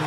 All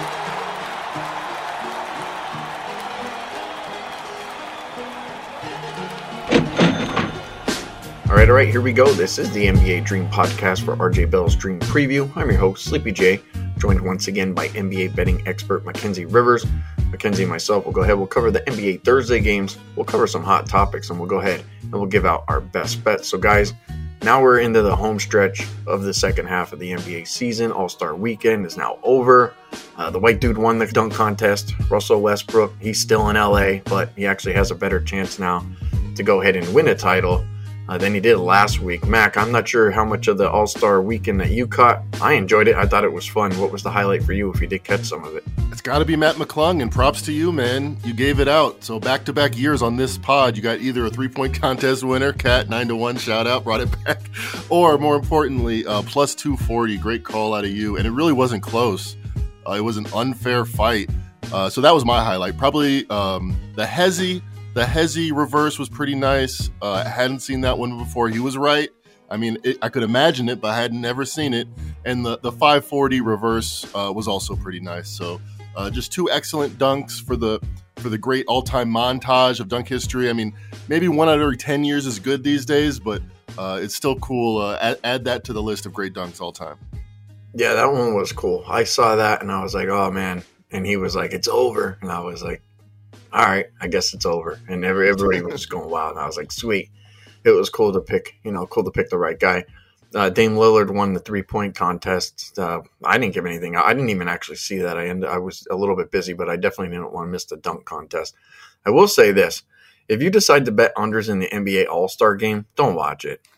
right, all right, here we go. This is the NBA Dream Podcast for RJ Bell's Dream Preview. I'm your host, Sleepy J, joined once again by NBA betting expert Mackenzie Rivers. Mackenzie and myself will go ahead, we'll cover the NBA Thursday games, we'll cover some hot topics, and we'll go ahead and we'll give out our best bets. So, guys, now we're into the home stretch of the second half of the NBA season. All Star weekend is now over. Uh, the white dude won the dunk contest. Russell Westbrook, he's still in LA, but he actually has a better chance now to go ahead and win a title uh, than he did last week. Mac, I'm not sure how much of the All Star weekend that you caught. I enjoyed it. I thought it was fun. What was the highlight for you if you did catch some of it? It's got to be Mac McClung, and props to you, man. You gave it out. So back to back years on this pod, you got either a three point contest winner, Cat nine to one, shout out, brought it back, or more importantly, uh, plus two forty. Great call out of you, and it really wasn't close. Uh, it was an unfair fight. Uh, so that was my highlight. Probably um, the Hezzy the Hezzy reverse was pretty nice. Uh, I hadn't seen that one before. He was right. I mean, it, I could imagine it, but I had never seen it. And the, the 540 reverse uh, was also pretty nice. So uh, just two excellent dunks for the for the great all time montage of dunk history. I mean, maybe one out of every 10 years is good these days, but uh, it's still cool. Add, add that to the list of great dunks all time. Yeah, that one was cool. I saw that and I was like, oh man. And he was like, it's over. And I was like, all right, I guess it's over. And every, everybody was going wild. And I was like, sweet. It was cool to pick, you know, cool to pick the right guy. Uh, Dame Lillard won the three point contest. Uh, I didn't give anything. I didn't even actually see that. I ended, I was a little bit busy, but I definitely didn't want to miss the dunk contest. I will say this: if you decide to bet unders in the NBA All Star Game, don't watch it.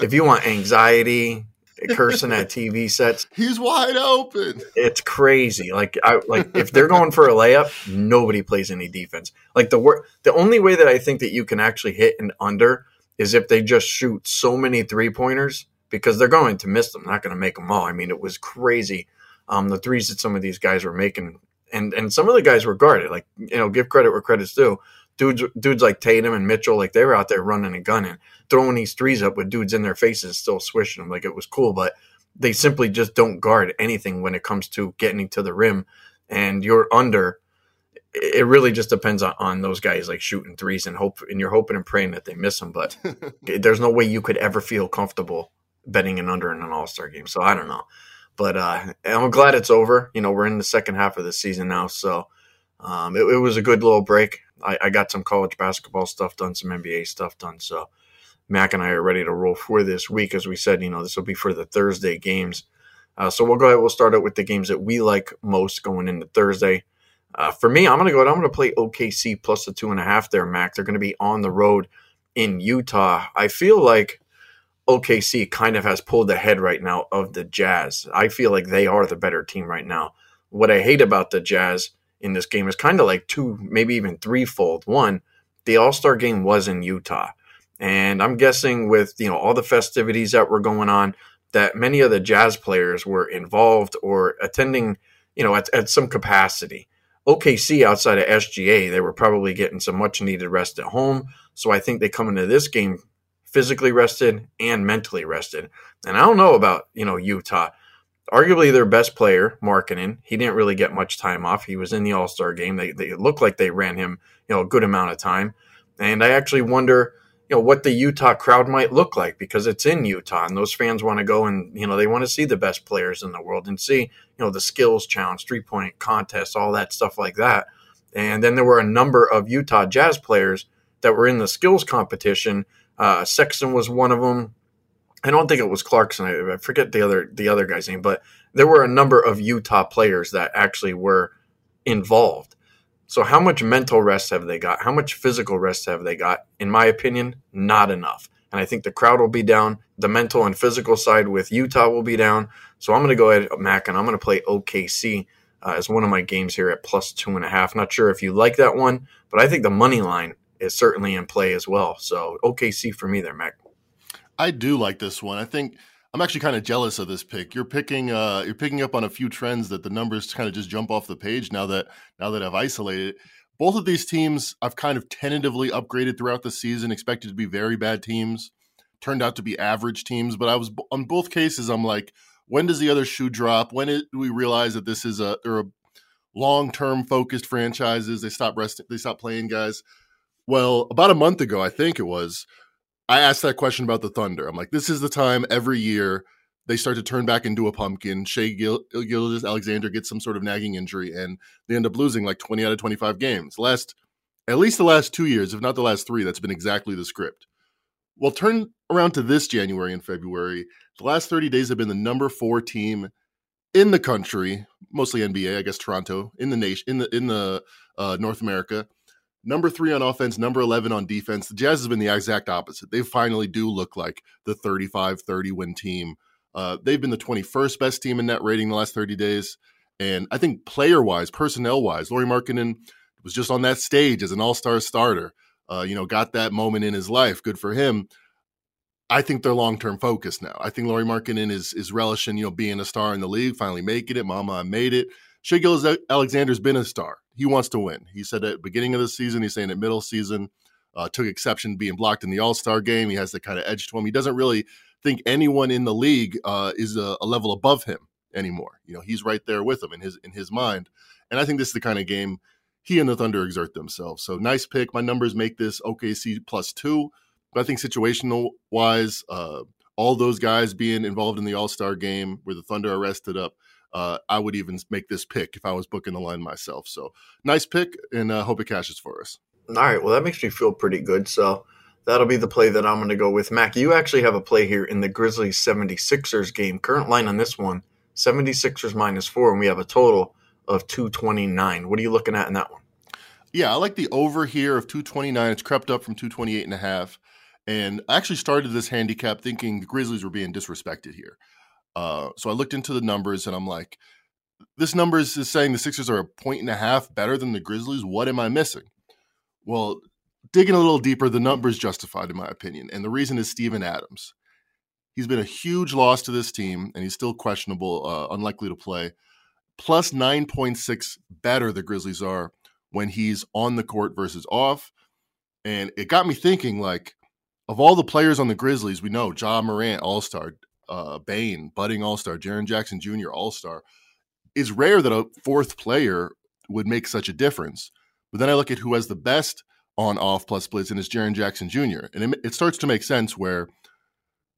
if you want anxiety, cursing at TV sets. He's wide open. It's crazy. Like I like if they're going for a layup, nobody plays any defense. Like the work the only way that I think that you can actually hit an under is if they just shoot so many three pointers because they're going to miss them. They're not going to make them all. I mean, it was crazy. Um, the threes that some of these guys were making, and and some of the guys were guarded. Like you know, give credit where credit's due dudes dudes like Tatum and Mitchell, like they were out there running a gun and gunning, throwing these threes up with dudes in their faces, still swishing them. Like it was cool, but they simply just don't guard anything when it comes to getting to the rim. And you're under. It really just depends on, on those guys like shooting threes and hope, and you're hoping and praying that they miss them. But there's no way you could ever feel comfortable betting an under in an All Star game. So I don't know, but uh, I'm glad it's over. You know, we're in the second half of the season now, so um, it, it was a good little break. I, I got some college basketball stuff done, some NBA stuff done. So Mac and I are ready to roll for this week. As we said, you know, this will be for the Thursday games. Uh, so we'll go ahead. We'll start out with the games that we like most going into Thursday. Uh, for me, I'm going to go ahead. I'm going to play OKC plus the two and a half there, Mac. They're going to be on the road in Utah. I feel like OKC kind of has pulled ahead right now of the Jazz. I feel like they are the better team right now. What I hate about the Jazz in this game is kind of like two, maybe even threefold. One, the All Star game was in Utah. And I'm guessing with you know all the festivities that were going on, that many of the jazz players were involved or attending, you know, at, at some capacity. OKC outside of SGA, they were probably getting some much needed rest at home. So I think they come into this game physically rested and mentally rested. And I don't know about, you know, Utah arguably their best player, Markkanen. He didn't really get much time off. He was in the All Star game. They they looked like they ran him, you know, a good amount of time. And I actually wonder, you know, what the Utah crowd might look like because it's in Utah, and those fans want to go and you know they want to see the best players in the world and see you know the skills challenge, three point contests, all that stuff like that. And then there were a number of Utah Jazz players that were in the skills competition. Uh, Sexton was one of them. I don't think it was Clarkson. I, I forget the other the other guy's name, but there were a number of Utah players that actually were involved. So how much mental rest have they got? How much physical rest have they got? In my opinion, not enough. And I think the crowd will be down. The mental and physical side with Utah will be down. So I'm going to go ahead, Mac, and I'm going to play OKC uh, as one of my games here at plus two and a half. Not sure if you like that one, but I think the money line is certainly in play as well. So OKC for me there, Mac. I do like this one. I think I'm actually kind of jealous of this pick. You're picking uh, you're picking up on a few trends that the numbers kind of just jump off the page now that now that I've isolated. Both of these teams I've kind of tentatively upgraded throughout the season, expected to be very bad teams, turned out to be average teams, but I was on both cases I'm like, when does the other shoe drop? When do we realize that this is a, a long term focused franchises? They stop resting, they stop playing guys. Well, about a month ago, I think it was, I asked that question about the Thunder. I'm like, this is the time every year they start to turn back into a pumpkin. Shai Gil- Alexander gets some sort of nagging injury, and they end up losing like 20 out of 25 games. Last, at least the last two years, if not the last three, that's been exactly the script. Well, turn around to this January and February. The last 30 days have been the number four team in the country, mostly NBA, I guess Toronto, in the nation, in the in the uh, North America. Number three on offense, number 11 on defense. The Jazz has been the exact opposite. They finally do look like the 35 30 win team uh, they've been the 21st best team in net rating the last 30 days. And I think player wise, personnel wise, Lauri Markkanen was just on that stage as an all star starter. Uh, you know, got that moment in his life. Good for him. I think they're long term focused now. I think Lauri Markkanen is is relishing, you know, being a star in the league, finally making it. Mama, I made it. Shai Alexander's been a star. He wants to win. He said at beginning of the season, he's saying at middle season, uh, took exception being blocked in the All Star game. He has the kind of edge to him. He doesn't really think anyone in the league uh, is a, a, level above him anymore. You know, he's right there with him in his in his mind. And I think this is the kind of game he and the Thunder exert themselves. So nice pick. My numbers make this OKC plus two. But I think situational wise, uh, all those guys being involved in the All Star game where the Thunder are rested up, uh, I would even make this pick if I was booking the line myself. So nice pick, and uh, hope it cashes for us. All right. Well, that makes me feel pretty good. So That'll be the play that I'm going to go with. Mac, you actually have a play here in the Grizzlies 76ers game. Current line on this one 76ers minus four, and we have a total of 229. What are you looking at in that one? Yeah, I like the over here of 229. It's crept up from 228 and a half. And I actually started this handicap thinking the Grizzlies were being disrespected here. Uh, so I looked into the numbers and I'm like, this number is saying the Sixers are a point and a half better than the Grizzlies. What am I missing? Well, digging a little deeper, the numbers justified, in my opinion. And the reason is Steven Adams. He's been a huge loss to this team, and he's still questionable, uh, unlikely to play. Plus 9.6 better the Grizzlies are when he's on the court versus off. And it got me thinking, like, of all the players on the Grizzlies, we know Ja Morant, All Star, uh, Bane, budding All Star, Jaren Jackson Jr., All Star. It's rare that a fourth player would make such a difference. But then I look at who has the best on off plus splits and it's Jaren Jackson Jr. And it, it, starts to make sense where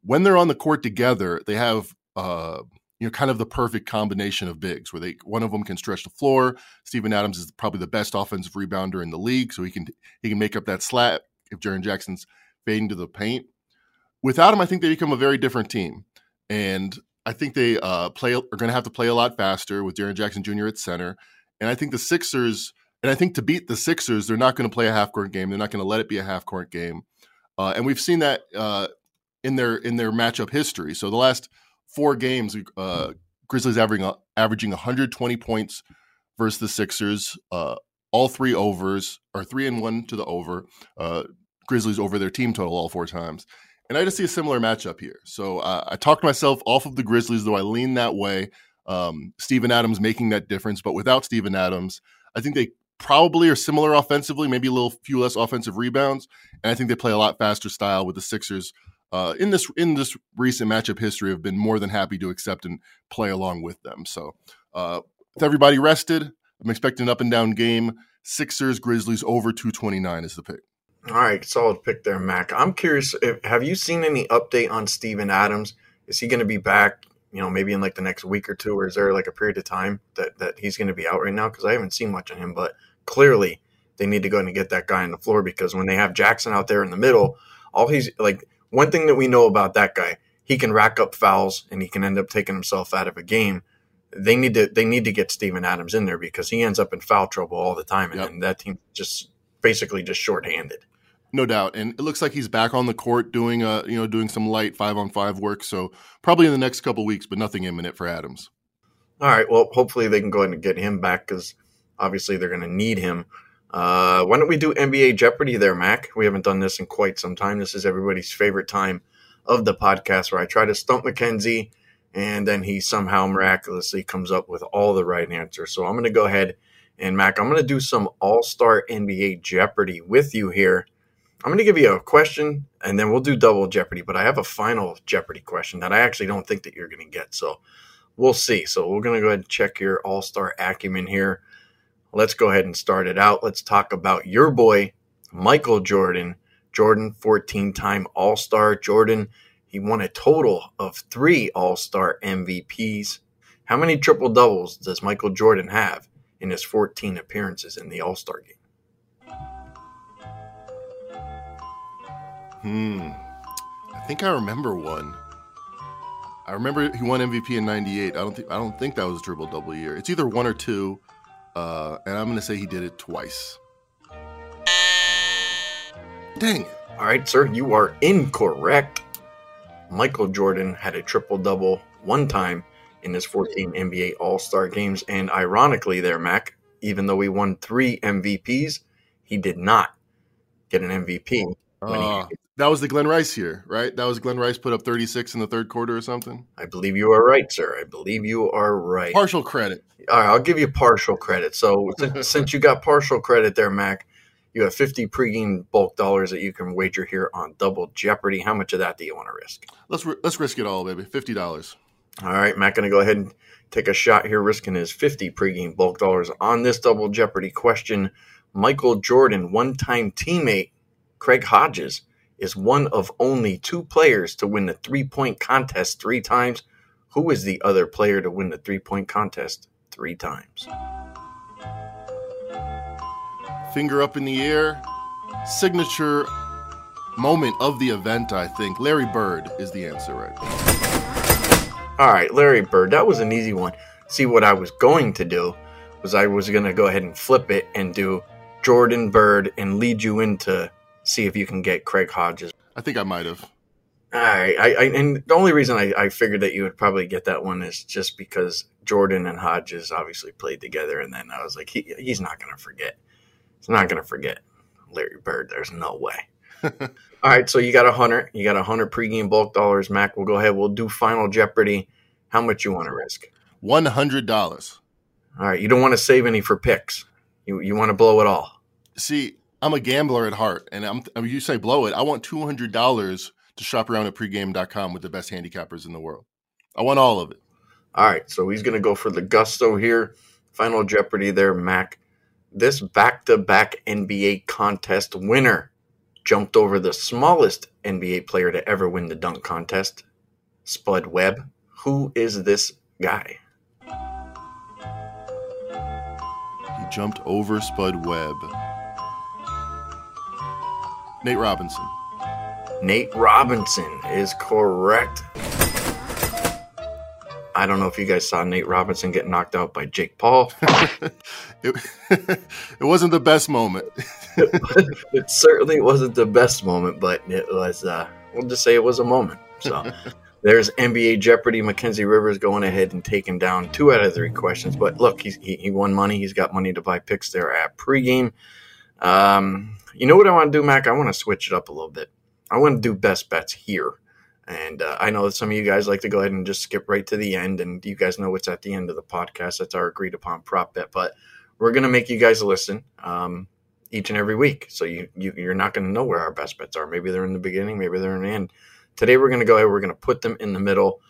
when they're on the court together, they have uh, you know kind of the perfect combination of bigs where they one of them can stretch the floor. Steven Adams is probably the best offensive rebounder in the league, so he can he can make up that slack if Jaren Jackson's fading to the paint. Without him, I think they become a very different team, and I think they uh, play are going to have to play a lot faster with Jaren Jackson Jr. at center. And I think the Sixers and I think to beat the Sixers, they're not going to play a half court game. They're not going to let it be a half court game. Uh, and we've seen that uh, in their in their matchup history. So the last four games, uh, Grizzlies averaging averaging 120 points versus the Sixers. Uh, all three overs, or three and one to the over. Uh, Grizzlies over their team total all four times. And I just see a similar matchup here. So uh, I talked myself off of the Grizzlies, though I lean that way. Um, Steven Adams making that difference, but without Steven Adams, I think they probably are similar offensively, maybe a little few less offensive rebounds, and I think they play a lot faster style with the Sixers. Uh, in this in this recent matchup history, have been more than happy to accept and play along with them. So, uh, with everybody rested, I'm expecting an up and down game. Sixers Grizzlies over 229 is the pick. All right, solid pick there, Mac. I'm curious. If, have you seen any update on Steven Adams? Is he going to be back? You know, maybe in like the next week or two, or is there like a period of time that that he's going to be out right now? Because I haven't seen much on him, but clearly they need to go and get that guy on the floor because when they have Jackson out there in the middle, all he's like one thing that we know about that guy, he can rack up fouls and he can end up taking himself out of a game. They need to they need to get Steven Adams in there because he ends up in foul trouble all the time, and, yep. and that team just basically just shorthanded. No doubt, and it looks like he's back on the court doing uh you know doing some light five on five work. So probably in the next couple weeks, but nothing imminent for Adams. All right, well, hopefully they can go ahead and get him back because Obviously, they're going to need him. Uh, why don't we do NBA Jeopardy there, Mac? We haven't done this in quite some time. This is everybody's favorite time of the podcast where I try to stump Mackenzie and then he somehow miraculously comes up with all the right answers. So I'm going to go ahead and, Mac, I'm going to do some all star NBA Jeopardy with you here. I'm going to give you a question and then we'll do double Jeopardy. But I have a final Jeopardy question that I actually don't think that you're going to get. So we'll see. So we're going to go ahead and check your all star acumen here. Let's go ahead and start it out. Let's talk about your boy, Michael Jordan. Jordan, 14 time All Star. Jordan, he won a total of three All Star MVPs. How many triple doubles does Michael Jordan have in his 14 appearances in the All Star game? Hmm. I think I remember one. I remember he won MVP in '98. I don't think I don't think that was a triple double year. It's either one or two, uh, and I'm going to say he did it twice. Dang it! All right, sir, you are incorrect. Michael Jordan had a triple double one time in his 14 NBA All Star games, and ironically, there, Mac, even though he won three MVPs, he did not get an MVP. Uh, that was the Glenn Rice year, right? That was Glenn Rice put up 36 in the third quarter or something. I believe you are right, sir. I believe you are right. Partial credit. All right, I'll give you partial credit. So since you got partial credit there, Mac, you have 50 pregame bulk dollars that you can wager here on Double Jeopardy. How much of that do you want to risk? Let's let's risk it all, baby. Fifty dollars. All right, Mac, going to go ahead and take a shot here, risking his 50 pregame bulk dollars on this Double Jeopardy question. Michael Jordan, one-time teammate Craig Hodges is one of only two players to win the three point contest three times. Who is the other player to win the three point contest three times? Finger up in the air. Signature moment of the event, I think. Larry Bird is the answer right All right, Larry Bird. That was an easy one. See, what I was going to do was I was going to go ahead and flip it and do Jordan Bird and lead you into see if you can get Craig Hodges. I think I might have. All right, I, I, and the only reason I, I figured that you would probably get that one is just because Jordan and Hodges obviously played together, and then I was like, he, he's not going to forget. He's not going to forget Larry Bird. There's no way. All right, so you got a hundred. You got a hundred pregame bulk dollars, Mac. We'll go ahead. We'll do Final Jeopardy. How much you want to risk? One hundred dollars. All right, you don't want to save any for picks. You you want to blow it all. See, I'm a gambler at heart, and I'm. I mean, you say blow it. I want two hundred dollars to shop around at pregame.com with the best handicappers in the world. I want all of it. All right, so he's going to go for the gusto here. Final Jeopardy there, Mac. This back-to-back NBA contest winner jumped over the smallest NBA player to ever win the dunk contest, Spud Webb. Who is this guy? He jumped over Spud Webb. Nate Robinson. Nate Robinson is correct. I don't know if you guys saw Nate Robinson get knocked out by Jake Paul. it, it, wasn't the best moment. it certainly wasn't the best moment, but it was, uh, we'll just say it was a moment. So there's NBA Jeopardy. Mackenzie Rivers going ahead and taking down two out of three questions. But look, he, he won money. He's got money to buy picks there at pregame. Um, you know what I want to do, Mac? I want to switch it up a little bit. I want to do best bets here. And uh, I know that some of you guys like to go ahead and just skip right to the end, and you guys know what's at the end of the podcast. That's our agreed upon prop bet. But we're going to make you guys listen um, each and every week. So you, you, you're not going to know where our best bets are. Maybe they're in the beginning, maybe they're in the end. Today we're going to go ahead, we're going to put them in the middle.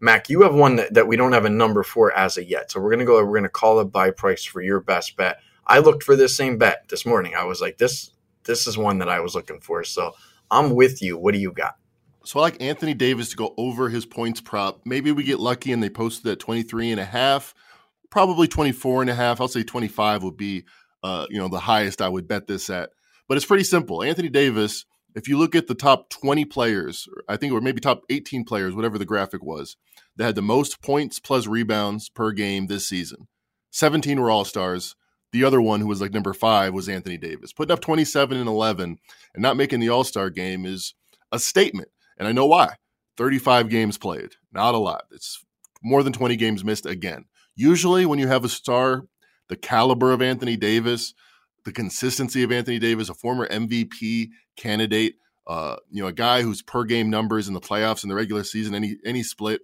Mac, you have one that, that we don't have a number for as of yet. So we're going to go, we're going to call a buy price for your best bet. I looked for this same bet this morning. I was like, this this is one that I was looking for. So I'm with you. What do you got? So I like Anthony Davis to go over his points prop. Maybe we get lucky and they posted at 23 and a half, probably 24 and a half. I'll say 25 would be uh, you know, the highest I would bet this at. But it's pretty simple. Anthony Davis, if you look at the top 20 players, I think or maybe top 18 players, whatever the graphic was, that had the most points plus rebounds per game this season. 17 were all-stars. The other one, who was like number five, was Anthony Davis. Putting up 27 and 11 and not making the All Star game is a statement. And I know why. 35 games played, not a lot. It's more than 20 games missed again. Usually, when you have a star, the caliber of Anthony Davis, the consistency of Anthony Davis, a former MVP candidate, uh, you know, a guy whose per game numbers in the playoffs and the regular season, any any split,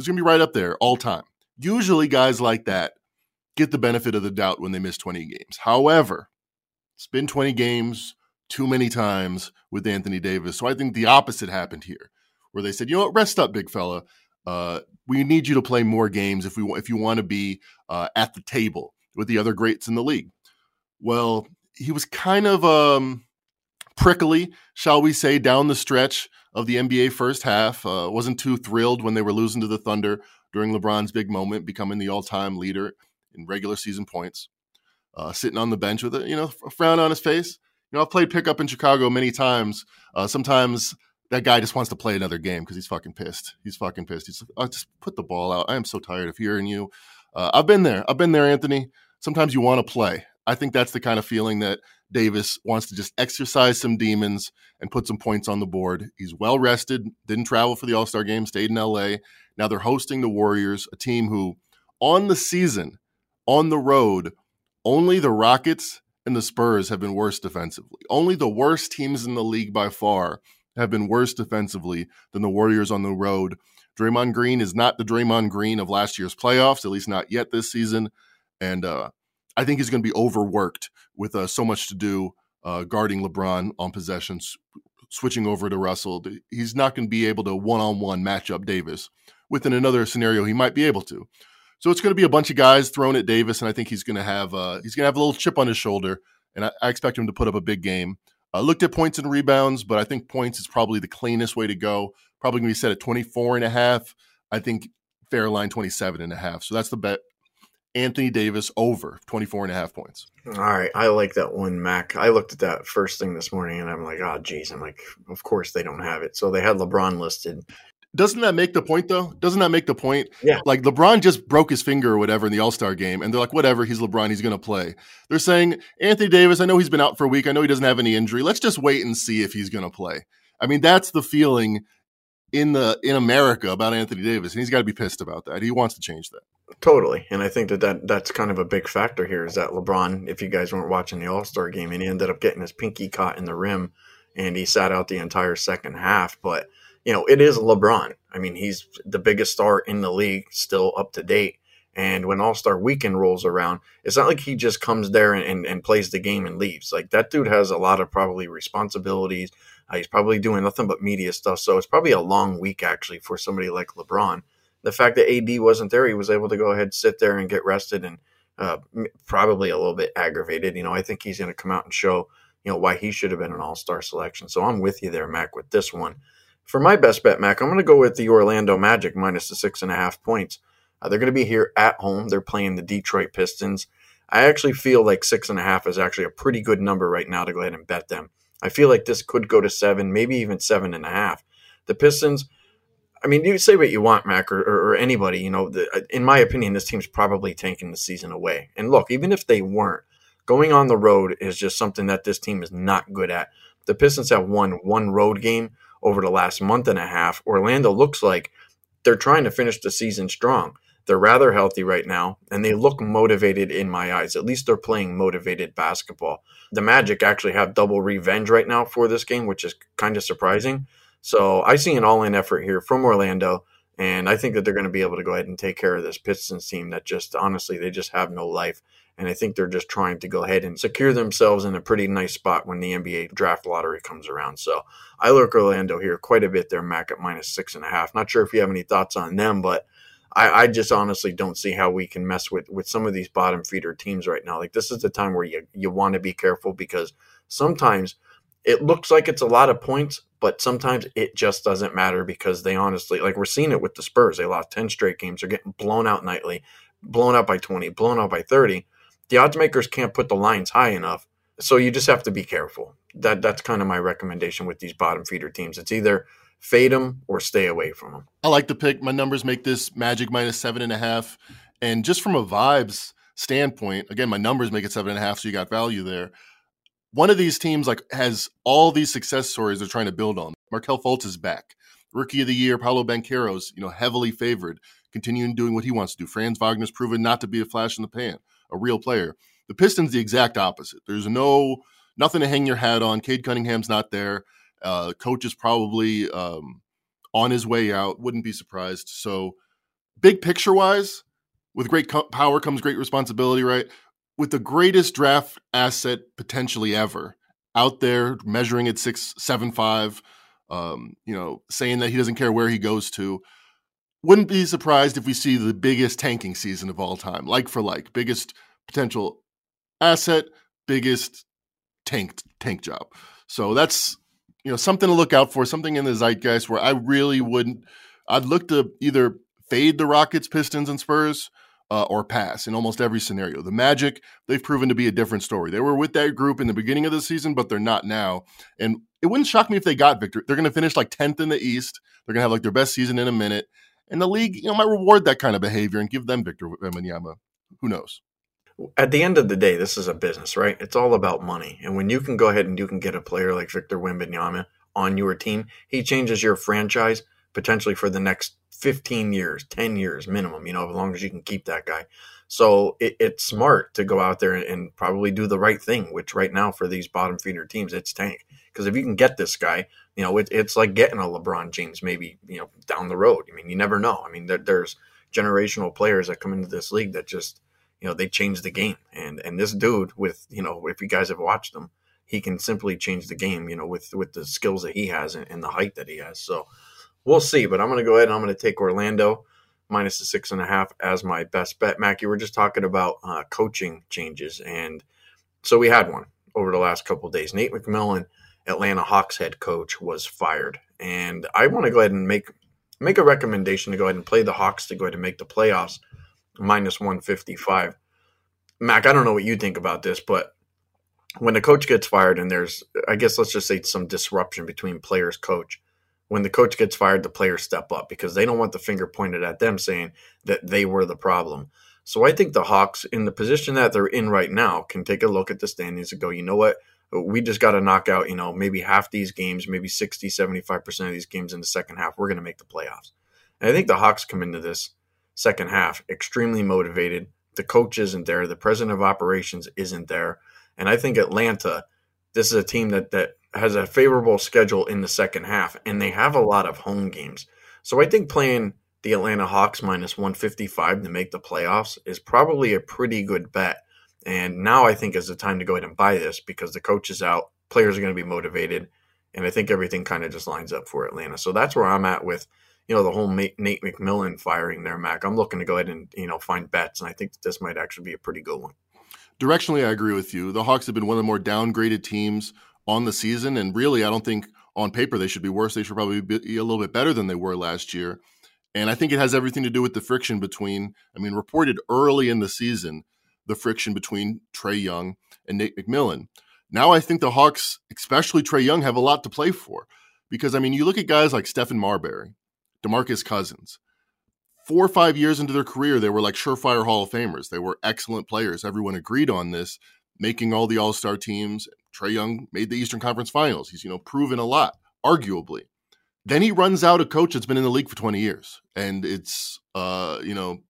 is going to be right up there all time. Usually, guys like that get the benefit of the doubt when they miss 20 games. However, it's been 20 games, too many times with Anthony Davis. So I think the opposite happened here, where they said, you know what, rest up, big fella. Uh, we need you to play more games if we if you want to be uh, at the table with the other greats in the league. Well, he was kind of um, prickly, shall we say, down the stretch of the NBA first half. Uh, wasn't too thrilled when they were losing to the Thunder during LeBron's big moment, becoming the all-time leader in regular season points. Uh, sitting on the bench with a you know a frown on his face. You know, I've played pickup in Chicago many times. Uh, sometimes that guy just wants to play another game because he's fucking pissed. He's fucking pissed. He's like, oh, just put the ball out. I am so tired of hearing you. Uh, I've been there. I've been there, Anthony. Sometimes you want to play. I think that's the kind of feeling that Davis wants to just exercise some demons and put some points on the board. He's well rested, didn't travel for the All Star game, stayed in LA. Now they're hosting the Warriors, a team who, on the season, on the road, only the Rockets and the Spurs have been worse defensively. Only the worst teams in the league by far have been worse defensively than the Warriors on the road. Draymond Green is not the Draymond Green of last year's playoffs, at least not yet this season. And uh, I think he's going to be overworked with uh, so much to do uh, guarding LeBron on possessions, switching over to Russell. He's not going to be able to one on one match up Davis. Within another scenario, he might be able to. So it's going to be a bunch of guys thrown at Davis, and I think he's going to have uh, he's going to have a little chip on his shoulder, and I, I expect him to put up a big game. I uh, looked at points and rebounds, but I think points is probably the cleanest way to go. Probably going to be set at 24 and a half. I think fair line 27 and a half. So that's the bet. Anthony Davis over 24 and a half points. All right. I like that one, Mac. I looked at that first thing this morning and I'm like, oh, geez. I'm like, of course they don't have it. So they had LeBron listed doesn't that make the point though? Doesn't that make the point? Yeah. Like LeBron just broke his finger or whatever in the All Star game, and they're like, whatever, he's LeBron, he's going to play. They're saying Anthony Davis. I know he's been out for a week. I know he doesn't have any injury. Let's just wait and see if he's going to play. I mean, that's the feeling in the in America about Anthony Davis, and he's got to be pissed about that. He wants to change that. Totally, and I think that, that that's kind of a big factor here. Is that LeBron? If you guys weren't watching the All Star game, and he ended up getting his pinky caught in the rim, and he sat out the entire second half, but you know, it is LeBron. I mean, he's the biggest star in the league, still up to date. And when All Star Weekend rolls around, it's not like he just comes there and, and, and, plays the game and leaves. Like that dude has a lot of probably responsibilities. Uh, he's probably doing nothing but media stuff. So it's probably a long week actually for somebody like LeBron. The fact that AD wasn't there, he was able to go ahead, sit there, and get rested, and uh, probably a little bit aggravated. You know, I think he's going to come out and show you know why he should have been an All Star selection. So I'm with you there, Mac, with this one. For my best bet, Mac, I'm going to go with the Orlando Magic minus the six and a half points. Uh, they're going to be here at home. They're playing the Detroit Pistons. I actually feel like six and a half is actually a pretty good number right now to go ahead and bet them. I feel like this could go to seven, maybe even seven and a half. The Pistons, I mean, you say what you want, Mac, or, or, or anybody. You know, the, uh, in my opinion, this team's probably taking the season away. And look, even if they weren't, going on the road is just something that this team is not good at. The Pistons have won one road game over the last month and a half, Orlando looks like they're trying to finish the season strong. They're rather healthy right now, and they look motivated in my eyes. At least they're playing motivated basketball. The Magic actually have double revenge right now for this game, which is kind of surprising. So I see an all in effort here from Orlando, and I think that they're going to be able to go ahead and take care of this Pistons team that just honestly, they just have no life. And I think they're just trying to go ahead and secure themselves in a pretty nice spot when the NBA draft lottery comes around. So I look Orlando here quite a bit there, Mac at minus six and a half. Not sure if you have any thoughts on them, but I, I, just honestly don't see how we can mess with, with some of these bottom feeder teams right now. Like this is the time where you, you want to be careful because sometimes it looks like it's a lot of points, but sometimes it just doesn't matter because they honestly like we're seeing it with the Spurs. They lost 10 straight games. They're getting blown out nightly, blown out by 20, blown out by 30 the odds makers can't put the lines high enough. So you just have to be careful. That that's kind of my recommendation with these bottom feeder teams. It's either fade them or stay away from them. I like the pick. My numbers make this Magic minus seven and a half, and just from a vibes standpoint, again, my numbers make it seven and a half, so you got value there. One of these teams like has all these success stories they're trying to build on. Markelle Fultz is back, rookie of the year. Paolo Banchero's you know heavily favored, continuing doing what he wants to do. Franz Wagner's proven not to be a flash in the pan a real player. The Pistons, the exact opposite. There's no nothing to hang your hat on. Cade Cunningham's not there. Uh, coach is probably um, on his way out. Wouldn't be surprised. So, big picture wise, with great co- power comes great responsibility, right? With the greatest draft asset potentially ever out there measuring at six seven five, um, you know, saying that he doesn't care where he goes to. Wouldn't be surprised if we see the biggest tanking season of all time, like for like, biggest potential asset, biggest tank tank job. So that's you know something to look out for, something in the zeitgeist where I really wouldn't. I'd look to either fade the Rockets, Pistons, and Spurs, uh, or pass in almost every scenario. The Magic, they've proven to be a different story. They were with that group in the beginning of the season, but they're not now. And it wouldn't shock me if they got victory. They're going to finish like 10th in the East. They're going to have like their best season in a minute. And the league, you know, might reward that kind of behavior and give them Victor Wembanyama. Who knows? At the end of the day, this is a business, right? It's all about money. And when you can go ahead and you can get a player like Victor Wembanyama on your team, he changes your franchise potentially for the next 15 years, 10 years minimum, you know, as long as you can keep that guy. So it, it's smart to go out there and probably do the right thing, which right now for these bottom feeder teams, it's tank. Because if you can get this guy, you know, it, it's like getting a LeBron James maybe, you know, down the road. I mean, you never know. I mean, there, there's generational players that come into this league that just, you know, they change the game. And and this dude with, you know, if you guys have watched him, he can simply change the game, you know, with with the skills that he has and, and the height that he has. So we'll see. But I'm going to go ahead and I'm going to take Orlando minus the six and a half as my best bet. Mac, you were just talking about uh, coaching changes, and so we had one over the last couple days. Nate McMillan, Atlanta Hawks head coach, was fired, and I want to go ahead and make make a recommendation to go ahead and play the Hawks to go ahead and make the playoffs minus 155. Mac, I don't know what you think about this, but when the coach gets fired and there's, I guess let's just say some disruption between players coach when the coach gets fired, the players step up because they don't want the finger pointed at them saying that they were the problem. So I think the Hawks, in the position that they're in right now, can take a look at the standings and go, you know what? We just got to knock out, you know, maybe half these games, maybe 60, 75% of these games in the second half. We're going to make the playoffs. And I think the Hawks come into this second half extremely motivated. The coach isn't there. The president of operations isn't there. And I think Atlanta, this is a team that, that has a favorable schedule in the second half, and they have a lot of home games. So I think playing the Atlanta Hawks minus 155 to make the playoffs is probably a pretty good bet. And now I think is the time to go ahead and buy this because the coach is out, players are going to be motivated, and I think everything kind of just lines up for Atlanta. So that's where I'm at with you know the whole Nate McMillan firing there, Mac. I'm looking to go ahead and you know find bets, and I think this might actually be a pretty good one. Directionally, I agree with you. The Hawks have been one of the more downgraded teams on the season. And really, I don't think on paper they should be worse. They should probably be a little bit better than they were last year. And I think it has everything to do with the friction between, I mean, reported early in the season, the friction between Trae Young and Nate McMillan. Now I think the Hawks, especially Trae Young, have a lot to play for. Because, I mean, you look at guys like Stephen Marbury, Demarcus Cousins. Four or five years into their career, they were like surefire Hall of Famers. They were excellent players. Everyone agreed on this, making all the All Star teams, Trae Young made the Eastern Conference Finals. He's, you know, proven a lot, arguably. Then he runs out a coach that's been in the league for 20 years, and it's, uh, you know,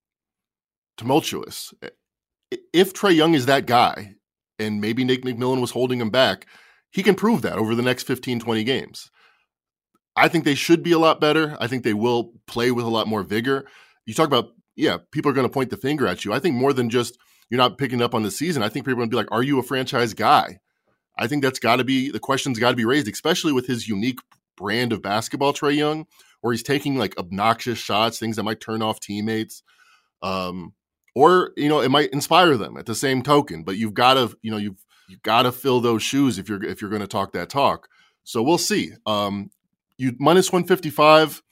tumultuous. If Trey Young is that guy, and maybe Nick McMillan was holding him back, he can prove that over the next 15, 20 games. I think they should be a lot better. I think they will play with a lot more vigor. You talk about, yeah, people are going to point the finger at you. I think more than just you're not picking up on the season, I think people are going to be like, are you a franchise guy? I think that's got to be the question's got to be raised, especially with his unique brand of basketball, Trae Young, where he's taking like obnoxious shots, things that might turn off teammates, um, or you know it might inspire them at the same token. But you've got to you know you've you've got to fill those shoes if you're if you're going to talk that talk. So we'll see. Um, you minus one fifty five.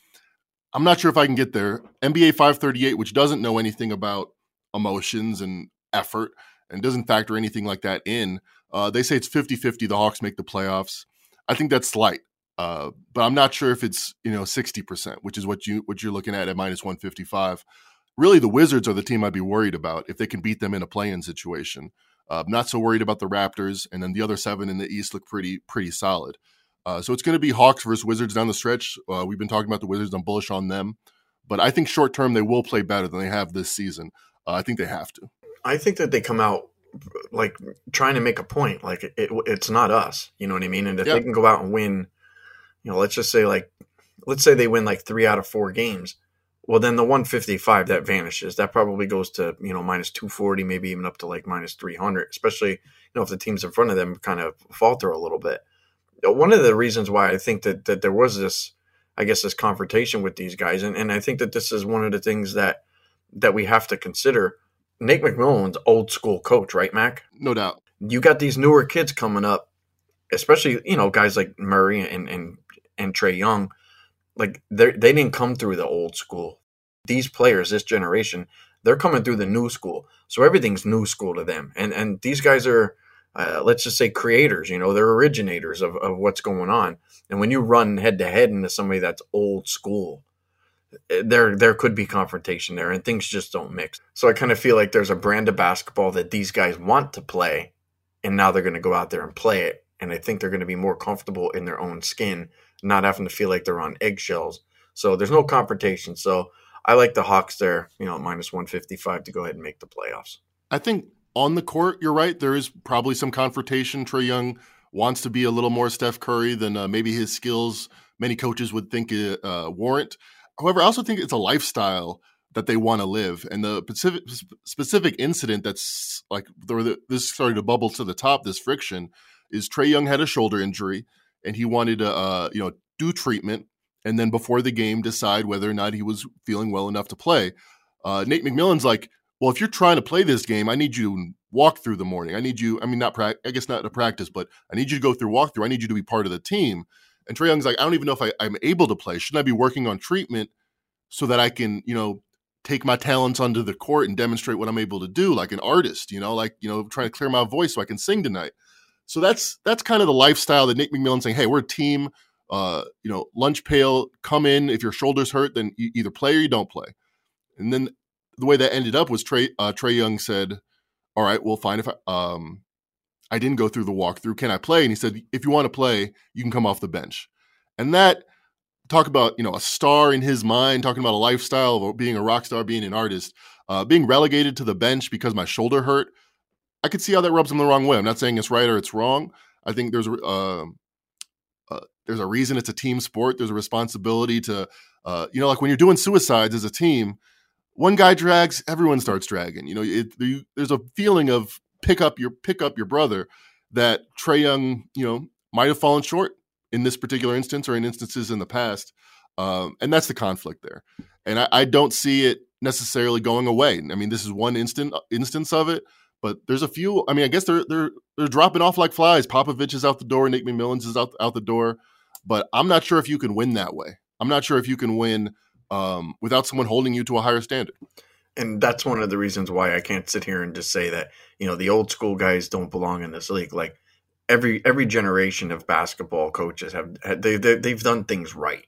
I'm not sure if I can get there. NBA 538, which doesn't know anything about emotions and effort and doesn't factor anything like that in. Uh, they say it's 50 50 the Hawks make the playoffs. I think that's slight. Uh, but I'm not sure if it's you know 60%, which is what you what you're looking at at minus 155. Really, the Wizards are the team I'd be worried about if they can beat them in a play-in situation. Uh, not so worried about the Raptors, and then the other seven in the East look pretty pretty solid. Uh, so it's going to be Hawks versus Wizards down the stretch. Uh, we've been talking about the Wizards. I'm bullish on them, but I think short term they will play better than they have this season. Uh, I think they have to. I think that they come out like trying to make a point. Like it, it, it's not us, you know what I mean? And if they can go out and win, you know, let's just say like, let's say they win like three out of four games. well then the 155 that vanishes. That probably goes to you know minus 240, maybe even up to like minus 300, especially you know if the teams in front of them kind of falter a little bit. One of the reasons why I think that that there was this, I guess, this confrontation with these guys, and, and I think that this is one of the things that that we have to consider. Nate McMillan's old school coach, right, Mac? No doubt. You got these newer kids coming up, especially you know guys like Murray and and and Trae Young like they they didn't come through the old school. These players, this generation, they're coming through the new school. So everything's new school to them. And and these guys are uh, let's just say creators, you know, they're originators of, of what's going on. And when you run head to head into somebody that's old school, there there could be confrontation there and things just don't mix. So I kind of feel like there's a brand of basketball that these guys want to play and now they're going to go out there and play it and I think they're going to be more comfortable in their own skin not having to feel like they're on eggshells. So there's no confrontation. So I like the Hawks there, you know, minus 155 to go ahead and make the playoffs. I think on the court, you're right. There is probably some confrontation. Trae Young wants to be a little more Steph Curry than uh, maybe his skills many coaches would think uh, warrant. However, I also think it's a lifestyle that they want to live. And the specific, specific incident that's like this started to bubble to the top, this friction, is Trae Young had a shoulder injury and he wanted to, uh, you know, do treatment and then before the game decide whether or not he was feeling well enough to play. Uh, Nate McMillan's like, well, if you're trying to play this game, I need you to walk through the morning. I need you. I mean, not pra- I guess not to practice, but I need you to go through walkthrough. I need you to be part of the team. And Trae Young's like, I don't even know if I, I'm able to play. Shouldn't I be working on treatment so that I can, you know, take my talents onto the court and demonstrate what I'm able to do, like an artist, you know, like you know, trying to clear my voice so I can sing tonight. So that's that's kind of the lifestyle that Nick McMillan saying, "Hey, we're a team. Uh, you know, lunch pail. Come in. If your shoulders hurt, then you either play or you don't play." And then the way that ended up was Trae uh, Trae Young said, "All right, well, fine. If I um, I didn't go through the walkthrough, can I play?" And he said, "If you want to play, you can come off the bench." And that talk about you know a star in his mind, talking about a lifestyle of being a rock star, being an artist, uh, being relegated to the bench because my shoulder hurt. I could see how that rubs them the wrong way. I'm not saying it's right or it's wrong. I think there's uh, uh, there's a reason it's a team sport. There's a responsibility to, uh, you know, like when you're doing suicides as a team, one guy drags, everyone starts dragging. You know, it, there's a feeling of pick up your pick up your brother that Trae Young, you know, might have fallen short in this particular instance or in instances in the past, um, and that's the conflict there. And I, I don't see it necessarily going away. I mean, this is one instant instance of it. But there's a few. I mean, I guess they're they're they're dropping off like flies. Popovich is out the door. Nick McMillan's is out out the door. But I'm not sure if you can win that way. I'm not sure if you can win um, without someone holding you to a higher standard. And that's one of the reasons why I can't sit here and just say that you know the old school guys don't belong in this league. Like every every generation of basketball coaches have they, they they've done things right.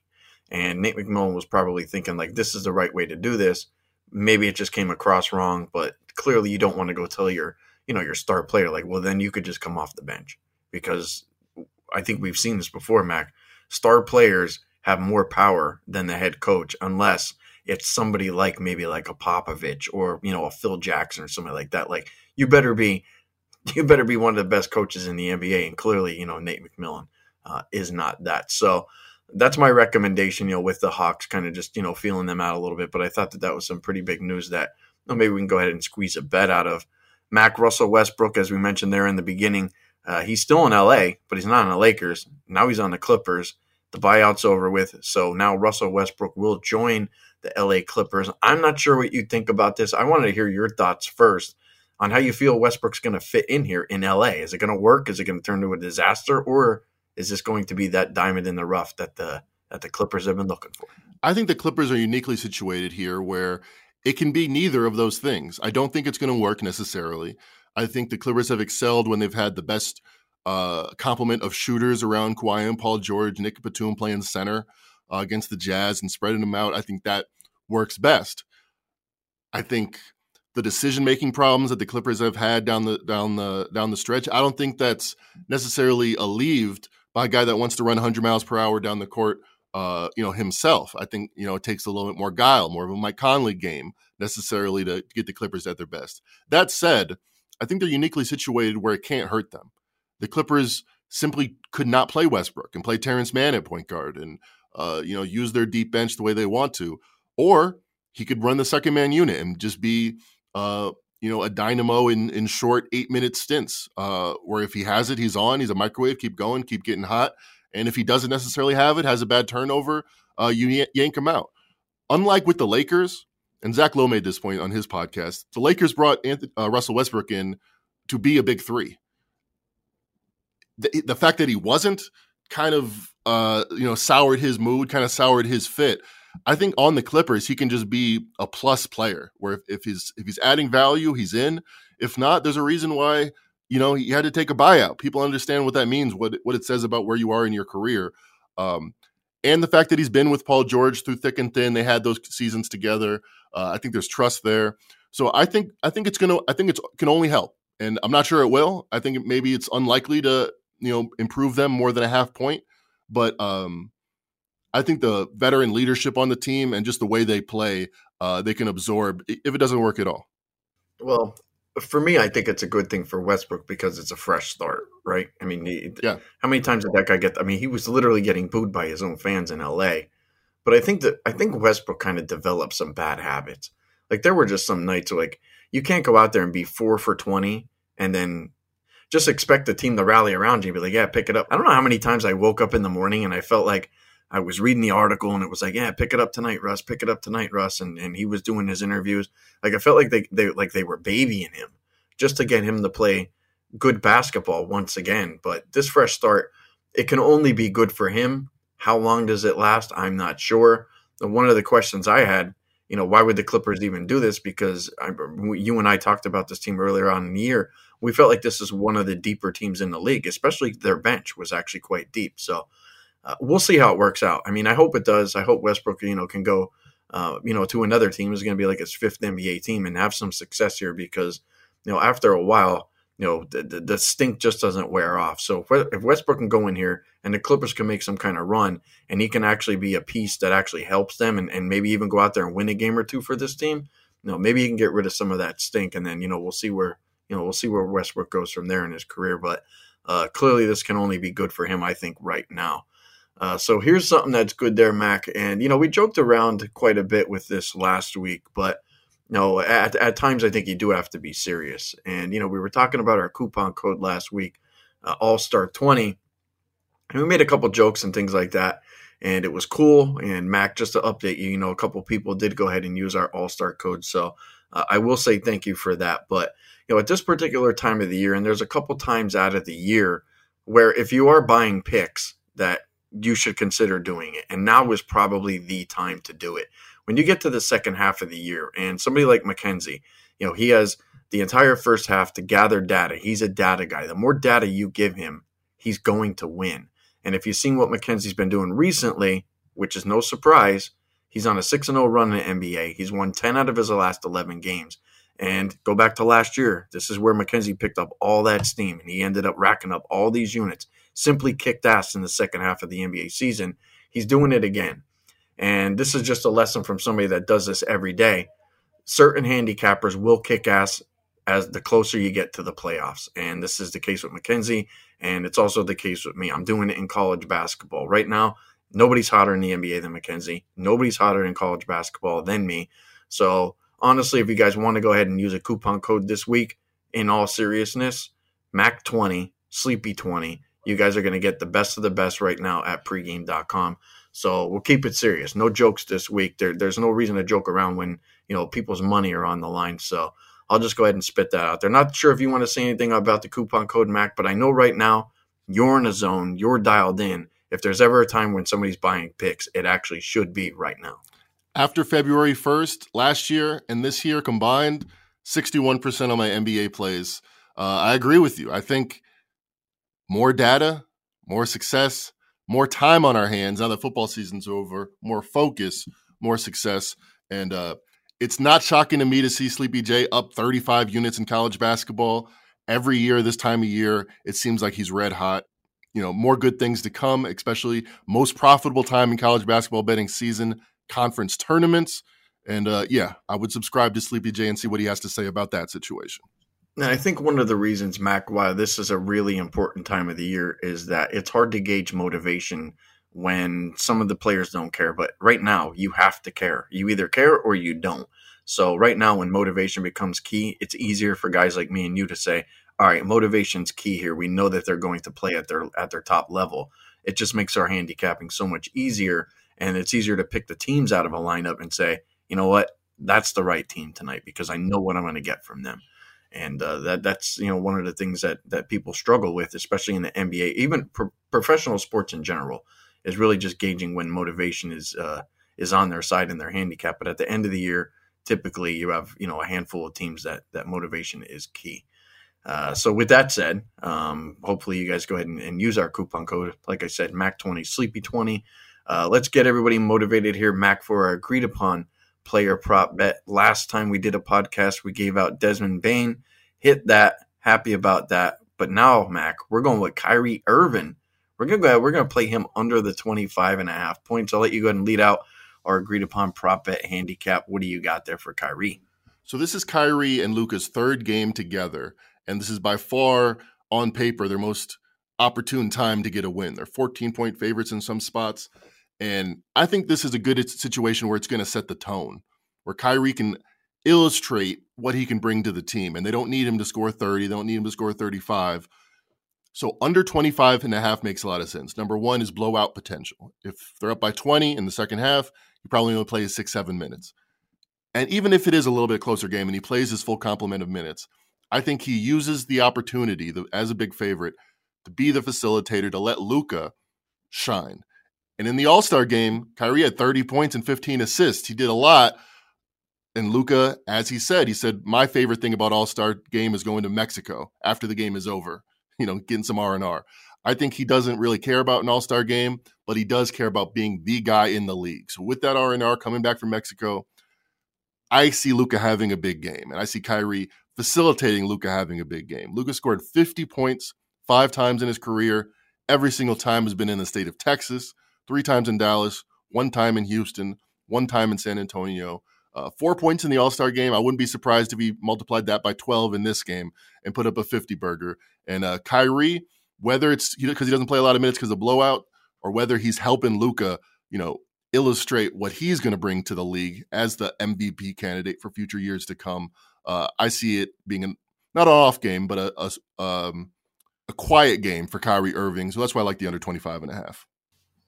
And Nate McMillan was probably thinking like this is the right way to do this. Maybe it just came across wrong, but clearly you don't want to go tell your you know your star player like well then you could just come off the bench because I think we've seen this before Mac star players have more power than the head coach unless it's somebody like maybe like a Popovich or you know a Phil Jackson or somebody like that like you better be you better be one of the best coaches in the NBA and clearly you know Nate McMillan uh, is not that so that's my recommendation you know with the Hawks kind of just you know feeling them out a little bit but I thought that that was some pretty big news that maybe we can go ahead and squeeze a bet out of Mac Russell Westbrook, as we mentioned there in the beginning. Uh, he's still in LA, but he's not on the Lakers. Now he's on the Clippers. The buyout's over with. So now Russell Westbrook will join the LA Clippers. I'm not sure what you think about this. I wanted to hear your thoughts first on how you feel Westbrook's going to fit in here in LA. Is it going to work? Is it going to turn into a disaster? Or is this going to be that diamond in the rough that the that the Clippers have been looking for? I think the Clippers are uniquely situated here where it can be neither of those things. I don't think it's going to work necessarily. I think the Clippers have excelled when they've had the best uh, complement of shooters around Kawhi and Paul George, Nick Batum playing center uh, against the Jazz and spreading them out. I think that works best. I think the decision making problems that the Clippers have had down the down the down the stretch, I don't think that's necessarily alleviated by a guy that wants to run 100 miles per hour down the court uh, you know, himself. I think, you know, it takes a little bit more guile, more of a Mike Conley game necessarily to, get the Clippers at their best. That said, I think they're uniquely situated where it can't hurt them. The Clippers simply could not play Westbrook and play Terance Mann at point guard and, uh, you know, use their deep bench the way they want to. Or he could run the second man unit and just be, uh, you know, a dynamo in in short eight minute stints. Uh, where if he has it, he's on. He's a microwave. Keep going. Keep getting hot. And if he doesn't necessarily have it, has a bad turnover, uh, you yank him out. Unlike with the Lakers, and Zach Lowe made this point on his podcast, the Lakers brought Anthony, uh, Russell Westbrook in to be a big three. The, the fact that he wasn't kind of uh, you know soured his mood, kind of soured his fit. I think on the Clippers, he can just be a plus player. Where if, if he's if he's adding value, he's in. If not, there's a reason why you know he had to take a buyout. People understand what that means, what what it says about where you are in your career, um, and the fact that he's been with Paul George through thick and thin. They had those seasons together. Uh, I think there's trust there. So I think I think it's gonna I think it's can only help, and I'm not sure it will. I think maybe it's unlikely to you know improve them more than a half point, but um, I think the veteran leadership on the team and just the way they play, uh, they can absorb if it doesn't work at all. Well, for me, I think it's a good thing for Westbrook because it's a fresh start, right? I mean, he, yeah. How many times did that guy get? I mean, he was literally getting booed by his own fans in L.A. But I think that I think Westbrook kind of developed some bad habits. Like there were just some nights where, like you can't go out there and be four for twenty and then just expect the team to rally around you and be like, yeah, pick it up. I don't know how many times I woke up in the morning and I felt like I was reading the article and it was like, yeah, pick it up tonight, Russ, pick it up tonight, Russ. And, and he was doing his interviews. Like I felt like they, they like they were babying him just to get him to play good basketball once again. But this fresh start, it can only be good for him how long does it last? I'm not sure. One of the questions I had, you know, why would the Clippers even do this? Because I, you and I talked about this team earlier on in the year. We felt like this is one of the deeper teams in the league, especially their bench was actually quite deep. So uh, we'll see how it works out. I mean, I hope it does. I hope Westbrook, you know, can go, uh, you know, to another team is going to be like his fifth NBA team and have some success here because, you know, after a while, you know the, the, the, stink just doesn't wear off. So if, Westbrook can go in here and the Clippers can make some kind of run, and he can actually be a piece that actually helps them, and, and maybe even go out there and win a game or two for this team, you know, maybe he can get rid of some of that stink, and then you know we'll see where you know we'll see where Westbrook goes from there in his career. But uh, clearly, this can only be good for him, I think, right now. Uh, so here's something that's good there, Mac. And you know we joked around quite a bit with this last week, but no, at, at times I think you do have to be serious. And, you know, we were talking about our coupon code last week, uh, All Star 20, and we made a couple jokes and things like that. And it was cool. And Mac, just to update you, you know, a couple people did go ahead and use our All Star code. So uh, I will say thank you for that. But, you know, at this particular time of the year, and there's a couple times out of the year where if you are buying picks, that you should consider doing it. And now is probably the time to do it when you get to the second half of the year and somebody like Mackenzie, you know, he has the entire first half to gather data. He's a data guy. The more data you give him, he's going to win. And if you've seen what Mackenzie's been doing recently, which is no surprise, he's on a 6 0 run in the NBA. He's won 10 out of his last 11 games. And go back to last year. This is where Mackenzie picked up all that steam and he ended up racking up all these units. Simply kicked ass in the second half of the NBA season. He's doing it again. And this is just a lesson from somebody that does this every day. Certain handicappers will kick ass as the closer you get to the playoffs. And this is the case with Mackenzie. And it's also the case with me. I'm doing it in college basketball. Right now, nobody's hotter in the NBA than Mackenzie. Nobody's hotter in college basketball than me. So, honestly, if you guys want to go ahead and use a coupon code this week, in all seriousness, MAC20, Sleepy20, you guys are going to get the best of the best right now at pregame.com. So we'll keep it serious. No jokes this week. There, there's no reason to joke around when you know people's money are on the line. So I'll just go ahead and spit that out there. Not sure if you want to say anything about the coupon code Mac, but I know right now you're in a zone. You're dialed in. If there's ever a time when somebody's buying picks, it actually should be right now. After February 1st, last year and this year combined, 61% of my NBA plays. Uh, I agree with you. I think more data, more success, more time on our hands now that football season's over, more focus, more success. And uh, it's not shocking to me to see Sleepy J up 35 units in college basketball. Every year, this time of year, it seems like he's red hot. You know, more good things to come, especially most profitable time in college basketball betting season, conference tournaments. And uh, yeah, I would subscribe to Sleepy J and see what he has to say about that situation. And I think one of the reasons, Mac, why this is a really important time of the year is that it's hard to gauge motivation when some of the players don't care. But right now, you have to care. You either care or you don't. So right now, when motivation becomes key, it's easier for guys like me and you to say, "All right, motivation's key here. We know that they're going to play at their at their top level." It just makes our handicapping so much easier, and it's easier to pick the teams out of a lineup and say, "You know what? That's the right team tonight because I know what I'm going to get from them." And uh, that that's you know one of the things that that people struggle with, especially in the NBA, even pro- professional sports in general, is really just gauging when motivation is uh, is on their side in their handicap. But at the end of the year typically you have you know a handful of teams that that motivation is key. Uh, so with that said, um, hopefully you guys go ahead and, and, use our coupon code. Like I said, Mac twenty Sleepy twenty. Uh, let's get everybody motivated here, Mac, for our agreed upon player prop bet. Last time we did a podcast, we gave out Desmond Bane. Hit that. Happy about that. But now, Mac, we're going with Kyrie Irving. We're gonna go ahead, we're gonna play him under the 25 and a half points. I'll let you go ahead and lead out our agreed upon prop bet handicap. What do you got there for Kyrie? So this is Kyrie and Luka's third game together, and this is by far on paper their most opportune time to get a win. They're 14 point favorites in some spots, and I think this is a good situation where it's going to set the tone, where Kyrie can illustrate what he can bring to the team, and they don't need him to score 30, they don't need him to score 35. So under 25 and a half makes a lot of sense. Number one is blowout potential. If they're up by 20 in the second half, he probably only plays six, seven minutes. And even if it is a little bit closer game and he plays his full complement of minutes, I think he uses the opportunity the, as a big favorite to be the facilitator to let Luka shine. And in the All Star game, Kyrie had 30 points and 15 assists. He did a lot. And Luka, as he said, he said, "My favorite thing about All Star game is going to Mexico after the game is over. You know, getting some R and R." I think he doesn't really care about an All Star game, but he does care about being the guy in the league. So with that R and R coming back from Mexico, I see Luka having a big game, and I see Kyrie facilitating Luka having a big game. Luka scored 50 points five times in his career. Every single time has been in the state of Texas, three times in Dallas, one time in Houston, one time in San Antonio. Uh, four points in the All Star game. I wouldn't be surprised if he multiplied that by 12 in this game and put up a 50 burger. And uh, Kyrie, whether it's because he doesn't play a lot of minutes because of blowout, or whether he's helping Luka, you know, illustrate what he's going to bring to the league as the MVP candidate for future years to come. Uh, I see it being an, not an off game, but a a, um, a quiet game for Kyrie Irving. So that's why I like the under 25 and a half.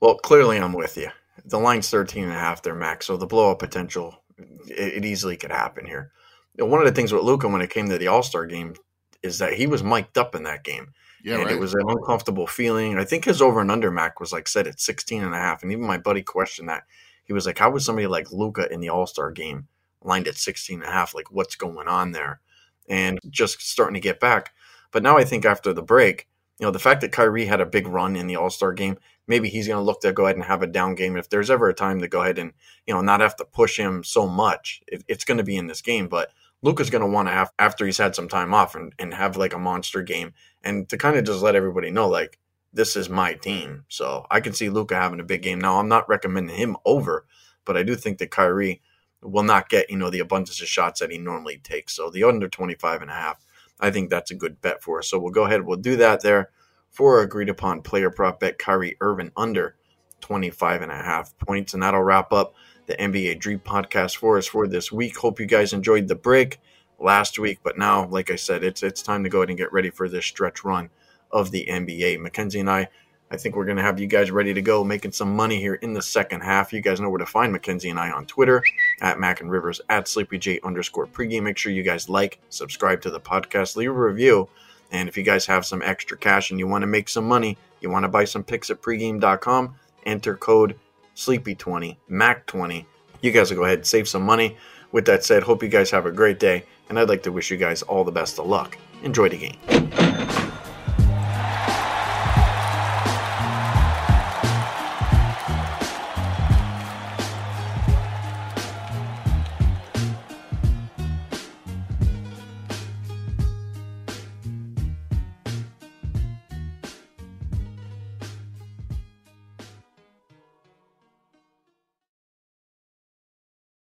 Well, clearly I'm with you. The line's 13 and a half there, Max. So the blowout potential, it, it easily could happen here. One of the things with Luka when it came to the All Star game is that he was mic'd up in that game. Yeah, and right. it was an uncomfortable feeling. I think his over and under Mac was like set at 16 and a half. And even my buddy questioned that. He was like, How was somebody like Luka in the All Star game lined at 16 and a half? Like, what's going on there? And just starting to get back. But now I think after the break, you know, the fact that Kyrie had a big run in the All Star game, maybe he's going to look to go ahead and have a down game. If there's ever a time to go ahead and, you know, not have to push him so much, it, it's going to be in this game. But Luka's going to want to have after he's had some time off and, and have like a monster game and to kind of just let everybody know like this is my team. So I can see Luka having a big game. Now I'm not recommending him over, but I do think that Kyrie will not get, you know, the abundance of shots that he normally takes. So the under 25 and a half, I think that's a good bet for us. So we'll go ahead, we'll do that there for agreed upon player prop bet Kyrie Irving under 25 and a half points. And that'll wrap up the NBA Dream podcast for us for this week. Hope you guys enjoyed the break last week, but now, like I said, it's it's time to go ahead and get ready for this stretch run of the NBA. Mackenzie and I, I think we're going to have you guys ready to go, making some money here in the second half. You guys know where to find Mackenzie and I on Twitter at Mac and Rivers at SleepyJ underscore pregame. Make sure you guys like, subscribe to the podcast, leave a review. And if you guys have some extra cash and you want to make some money, you want to buy some picks at pregame.com, enter code Sleepy20, Mac20. You guys will go ahead and save some money. With that said, hope you guys have a great day, and I'd like to wish you guys all the best of luck. Enjoy the game.